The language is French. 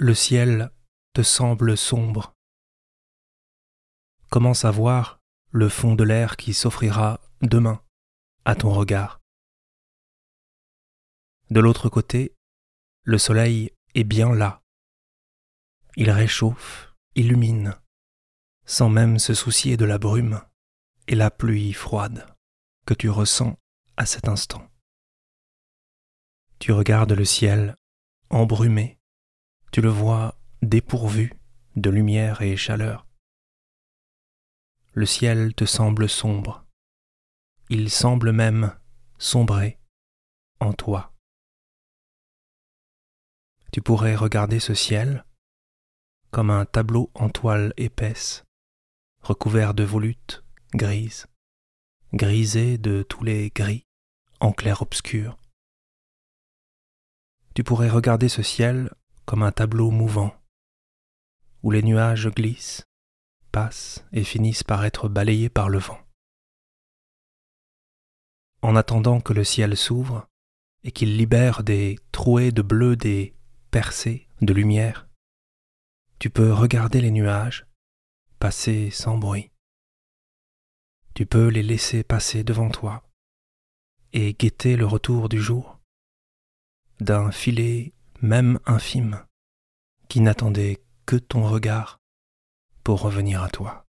le ciel te semble sombre. Comment savoir le fond de l'air qui s'offrira demain à ton regard? De l'autre côté, le soleil est bien là. Il réchauffe, illumine, sans même se soucier de la brume et la pluie froide que tu ressens à cet instant. Tu regardes le ciel embrumé, tu le vois dépourvu de lumière et chaleur. Le ciel te semble sombre, il semble même sombrer en toi. Tu pourrais regarder ce ciel comme un tableau en toile épaisse, recouvert de volutes grises, grisé de tous les gris en clair-obscur. Tu pourrais regarder ce ciel comme un tableau mouvant, où les nuages glissent, passent et finissent par être balayés par le vent. En attendant que le ciel s'ouvre et qu'il libère des trouées de bleu, des percées de lumière, tu peux regarder les nuages passer sans bruit. Tu peux les laisser passer devant toi et guetter le retour du jour d'un filet même infime qui n'attendait que ton regard pour revenir à toi.